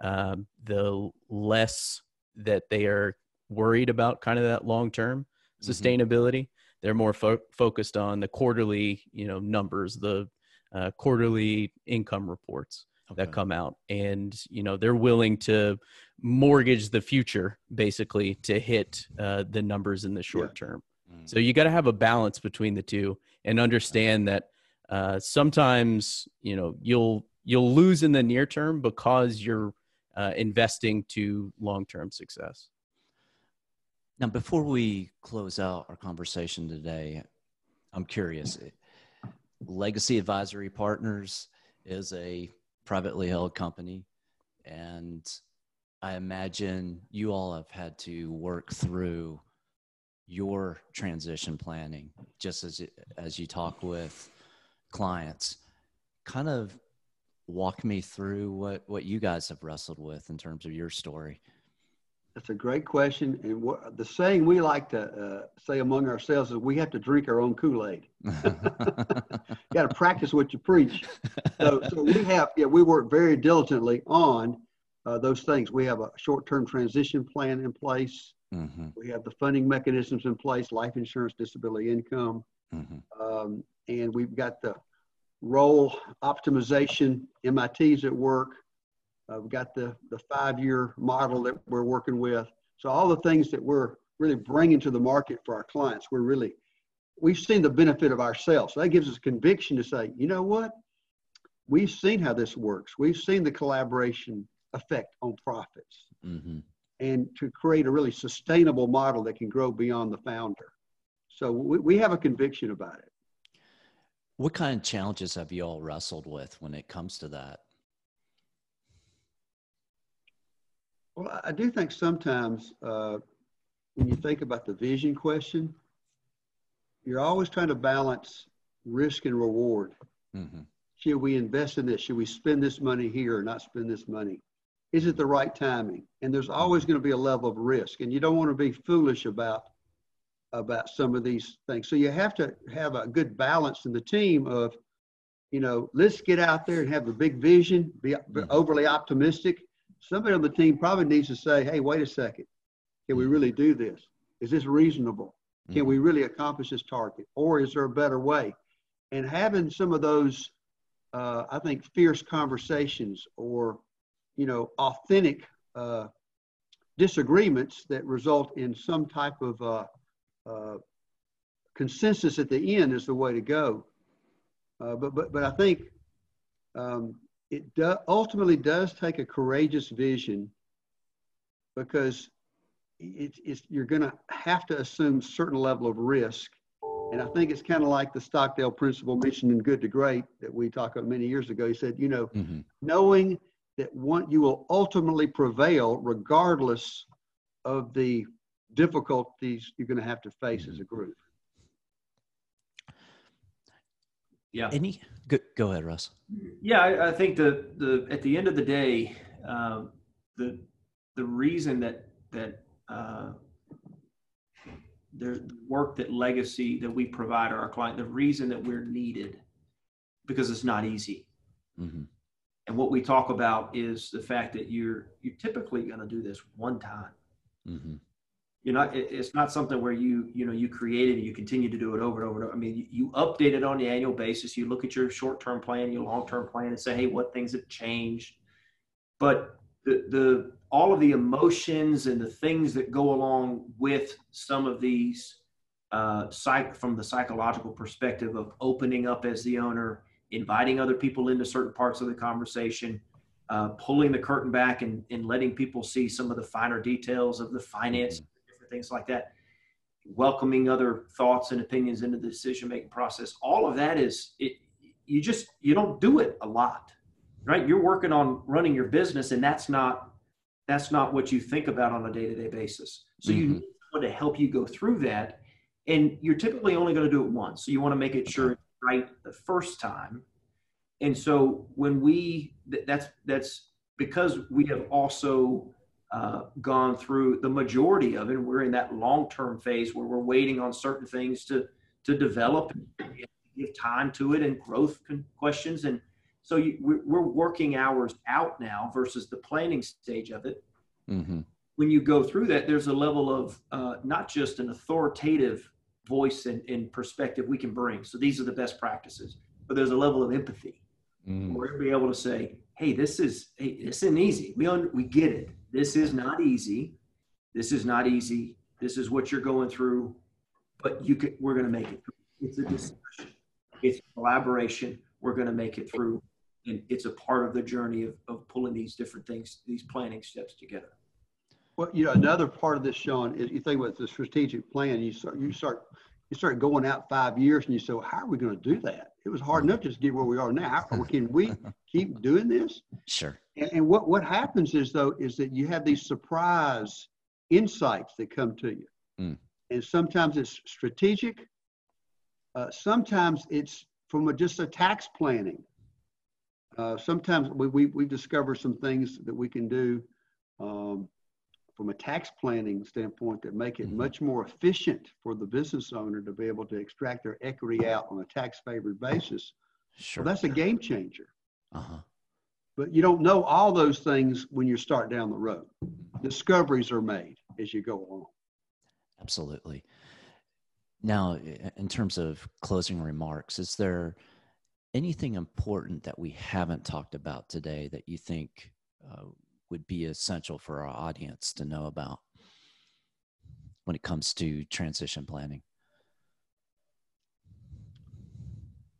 uh, the less that they are worried about kind of that long term mm-hmm. sustainability. They're more fo- focused on the quarterly, you know, numbers, the uh, quarterly income reports okay. that come out, and you know they're willing to mortgage the future basically to hit uh, the numbers in the short yeah. term. Mm-hmm. So you got to have a balance between the two and understand that uh, sometimes you know you'll you'll lose in the near term because you're uh, investing to long term success. Now, before we close out our conversation today, I'm curious. Legacy Advisory Partners is a privately held company, and I imagine you all have had to work through your transition planning just as as you talk with clients. Kind of walk me through what what you guys have wrestled with in terms of your story. That's a great question. And what, the saying we like to uh, say among ourselves is we have to drink our own Kool Aid. you got to practice what you preach. So, so, we have, yeah, we work very diligently on uh, those things. We have a short term transition plan in place. Mm-hmm. We have the funding mechanisms in place life insurance, disability income. Mm-hmm. Um, and we've got the role optimization, MIT's at work. Uh, we've got the, the five-year model that we're working with. So all the things that we're really bringing to the market for our clients, we're really, we've seen the benefit of ourselves. So that gives us conviction to say, you know what? We've seen how this works. We've seen the collaboration effect on profits. Mm-hmm. And to create a really sustainable model that can grow beyond the founder. So we, we have a conviction about it. What kind of challenges have you all wrestled with when it comes to that? Well, I do think sometimes uh, when you think about the vision question, you're always trying to balance risk and reward. Mm-hmm. Should we invest in this? Should we spend this money here or not spend this money? Is it the right timing? And there's always going to be a level of risk, and you don't want to be foolish about about some of these things. So you have to have a good balance in the team of, you know, let's get out there and have a big vision, be mm-hmm. overly optimistic, somebody on the team probably needs to say, hey, wait a second. Can we really do this? Is this reasonable? Can we really accomplish this target? Or is there a better way? And having some of those, uh, I think, fierce conversations or, you know, authentic uh, disagreements that result in some type of uh, uh consensus at the end is the way to go. Uh, but, but, but I think um, it do, ultimately does take a courageous vision because it, it's, you're going to have to assume certain level of risk. And I think it's kind of like the Stockdale principle mentioned in Good to Great that we talked about many years ago. He said, you know, mm-hmm. knowing that one, you will ultimately prevail regardless of the difficulties you're going to have to face mm-hmm. as a group. Yeah. Any go, go ahead, Russ. Yeah, I, I, think the the at the end of the day, uh, the the reason that that uh, the work that legacy that we provide our client, the reason that we're needed, because it's not easy. Mm-hmm. And what we talk about is the fact that you're you're typically going to do this one time. Mm-hmm. You're not. It's not something where you you know you create it and you continue to do it over and over. And over. I mean, you, you update it on the annual basis. You look at your short term plan, your long term plan, and say, hey, what things have changed. But the the all of the emotions and the things that go along with some of these uh, psych from the psychological perspective of opening up as the owner inviting other people into certain parts of the conversation, uh, pulling the curtain back and, and letting people see some of the finer details of the finance, mm-hmm. Things like that, welcoming other thoughts and opinions into the decision making process. All of that is it. You just you don't do it a lot, right? You're working on running your business, and that's not that's not what you think about on a day to day basis. So mm-hmm. you need someone to help you go through that, and you're typically only going to do it once. So you want to make it sure right the first time. And so when we, that's, that's because we have also uh, gone through the majority of it. And we're in that long-term phase where we're waiting on certain things to, to develop and give time to it and growth questions. And so you, we're working hours out now versus the planning stage of it. Mm-hmm. When you go through that, there's a level of uh, not just an authoritative voice and, and, perspective we can bring. So these are the best practices. But there's a level of empathy. Mm. We're be able to say, "Hey, this is hey, this isn't easy. We un- we get it. This is not easy. This is not easy. This is what you're going through, but you could. We're going to make it. Through. It's a discussion. It's collaboration. We're going to make it through, and it's a part of the journey of, of pulling these different things, these planning steps together. Well, you know, another part of this, Sean, is you think about the strategic plan. You start, you start, you start going out five years, and you say, well, "How are we going to do that?" It was hard enough just to get where we are now. How, can we keep doing this? Sure. And, and, what what happens is though is that you have these surprise insights that come to you, mm. and sometimes it's strategic. Uh, sometimes it's from a, just a tax planning. Uh, sometimes we, we we discover some things that we can do. Um, from a tax planning standpoint that make it mm-hmm. much more efficient for the business owner to be able to extract their equity out on a tax favored basis. Sure. Well, that's a game changer. Uh-huh. But you don't know all those things when you start down the road. Discoveries are made as you go along. Absolutely. Now, in terms of closing remarks, is there anything important that we haven't talked about today that you think uh, would be essential for our audience to know about when it comes to transition planning?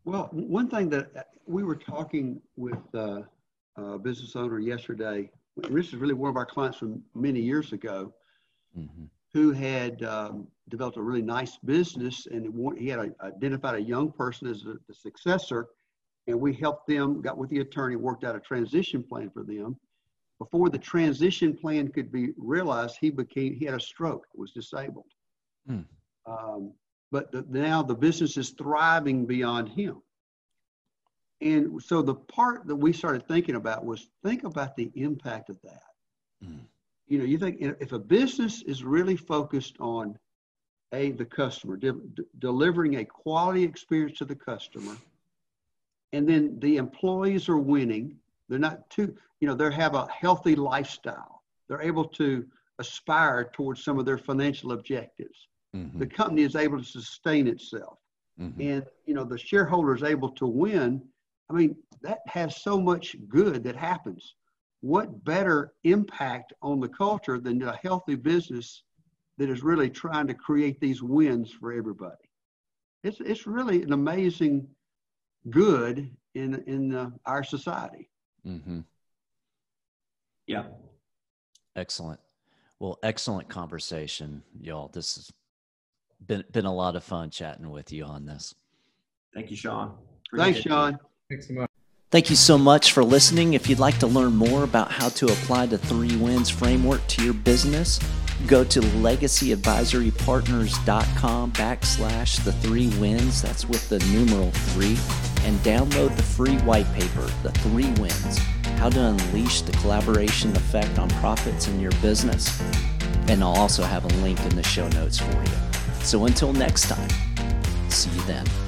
Well, one thing that uh, we were talking with uh, a business owner yesterday, this is really one of our clients from many years ago, mm-hmm. who had um, developed a really nice business and he had a, identified a young person as a, the successor. And we helped them, got with the attorney, worked out a transition plan for them before the transition plan could be realized, he became he had a stroke, was disabled. Um, but the, now the business is thriving beyond him. And so the part that we started thinking about was think about the impact of that. Hmm. You know, you think if a business is really focused on a the customer, de- delivering a quality experience to the customer, and then the employees are winning. They're not too you know, they have a healthy lifestyle. They're able to aspire towards some of their financial objectives. Mm-hmm. The company is able to sustain itself. Mm-hmm. And, you know, the shareholder is able to win. I mean, that has so much good that happens. What better impact on the culture than a healthy business that is really trying to create these wins for everybody? It's, it's really an amazing good in, in uh, our society. Mm-hmm. Yeah. Excellent. Well, excellent conversation, y'all. This has been been a lot of fun chatting with you on this. Thank you, Sean. Appreciate Thanks, Sean. Thanks so much. Thank you so much for listening. If you'd like to learn more about how to apply the three wins framework to your business, go to legacyadvisorypartners.com backslash the three wins. That's with the numeral three. And download the free white paper, The Three Wins How to Unleash the Collaboration Effect on Profits in Your Business. And I'll also have a link in the show notes for you. So until next time, see you then.